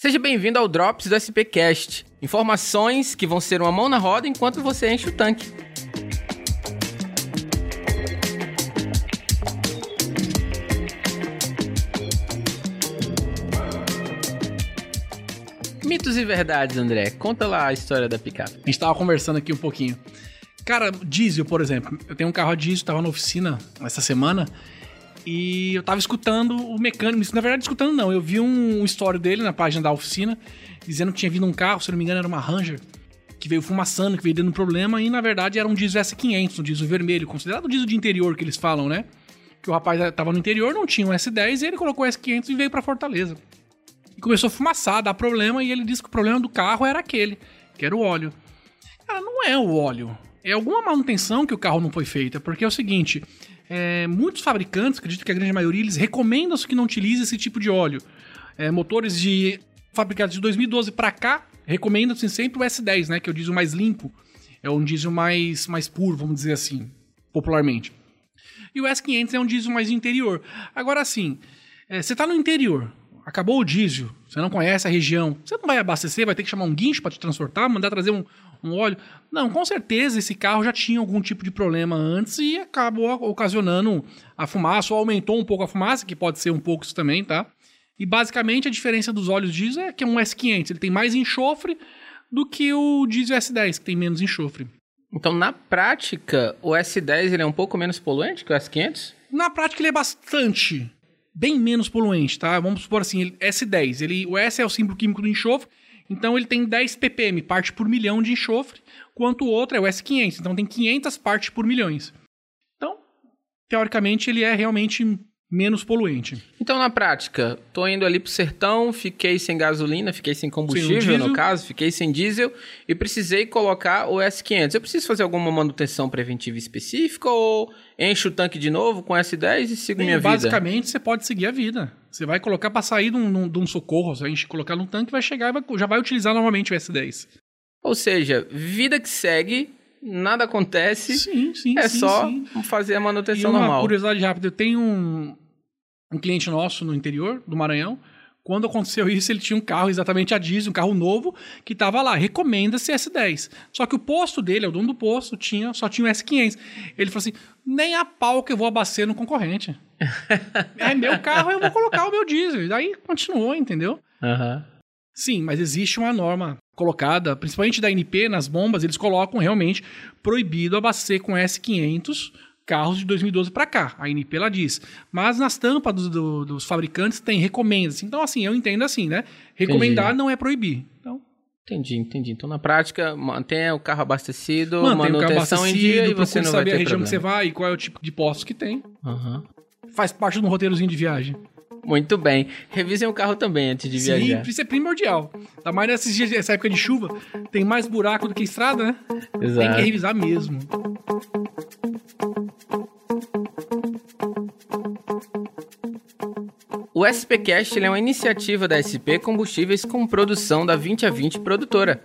Seja bem-vindo ao Drops do SPcast. Informações que vão ser uma mão na roda enquanto você enche o tanque. Mitos e verdades, André. Conta lá a história da picape. A gente tava conversando aqui um pouquinho. Cara, diesel, por exemplo. Eu tenho um carro a diesel, tava na oficina essa semana. E eu tava escutando o mecânico. Na verdade, escutando não. Eu vi um, story dele na página da oficina, dizendo que tinha vindo um carro, se não me engano, era uma Ranger, que veio fumaçando, que veio dando problema. E na verdade era um diesel S500, um diesel vermelho, considerado o diesel de interior que eles falam, né? Que o rapaz tava no interior, não tinha um S10, e ele colocou o S500 e veio pra Fortaleza. E começou a fumaçar, dar problema, e ele disse que o problema do carro era aquele, que era o óleo. Cara, não é o óleo. É alguma manutenção que o carro não foi feita, porque é o seguinte: é, muitos fabricantes, acredito que a grande maioria, eles recomendam que não utilize esse tipo de óleo. É, motores de fabricados de 2012 para cá recomendam-se sempre o S10, né, que é o diesel mais limpo, é um diesel mais mais puro, vamos dizer assim, popularmente. E o S500 é um diesel mais interior. Agora sim, é, você está no interior, acabou o diesel, você não conhece a região, você não vai abastecer, vai ter que chamar um guincho para te transportar, mandar trazer um, um óleo. Não, com certeza esse carro já tinha algum tipo de problema antes e acabou ocasionando a fumaça, ou aumentou um pouco a fumaça, que pode ser um pouco isso também, tá? E basicamente a diferença dos óleos diesel é que é um S500, ele tem mais enxofre do que o diesel S10, que tem menos enxofre. Então, na prática, o S10 ele é um pouco menos poluente que o S500? Na prática, ele é bastante, bem menos poluente, tá? Vamos supor assim, ele- S10, ele, o S é o símbolo químico do enxofre, então ele tem 10 ppm, parte por milhão de enxofre, enquanto o outro é o S500, então tem 500 partes por milhões. Então, teoricamente, ele é realmente menos poluente. Então, na prática, tô indo ali pro sertão, fiquei sem gasolina, fiquei sem combustível, Sem no caso, fiquei sem diesel e precisei colocar o S500. Eu preciso fazer alguma manutenção preventiva específica ou encho o tanque de novo com S10 e sigo minha vida? basicamente, você pode seguir a vida. Você vai colocar para sair de um, de um socorro, você vai colocar num tanque, vai chegar e vai- já vai utilizar novamente o S10. Ou seja, vida que segue, nada acontece, Sim, sim, é sim, só sim. fazer a E manutenção uma normal. curiosidade rápida, eu tenho um, um cliente nosso no interior do Maranhão. Quando aconteceu isso, ele tinha um carro exatamente a diesel, um carro novo, que tava lá, recomenda-se S10. Só que o posto dele, o dono do posto, tinha, só tinha o S500. Ele falou assim: nem a pau que eu vou abastecer no concorrente. é meu carro, eu vou colocar o meu diesel. E daí continuou, entendeu? Aham. Sim, mas existe uma norma colocada, principalmente da NP, nas bombas, eles colocam realmente proibido abastecer com S500 carros de 2012 para cá. A NP ela diz. Mas nas tampas dos, do- dos fabricantes tem recomenda-se. Então, assim, eu entendo assim, né? Recomendar não é proibir. Então, Entendi, entendi. Então, na prática, mantenha o carro abastecido, mantém o carro manutenção em dia e abastecido, você não vai saber ter a região que você problema. vai e qual é o tipo de postos que tem. Aham. Faz parte de um roteirozinho de viagem. Muito bem. Revisem o carro também antes de Sim, viajar. isso é primordial. Ainda mais nesses dias, nessa época de chuva, tem mais buraco do que estrada, né? Tem que Exato. revisar mesmo. O SPcast é uma iniciativa da SP Combustíveis com produção da 20 a 20 produtora.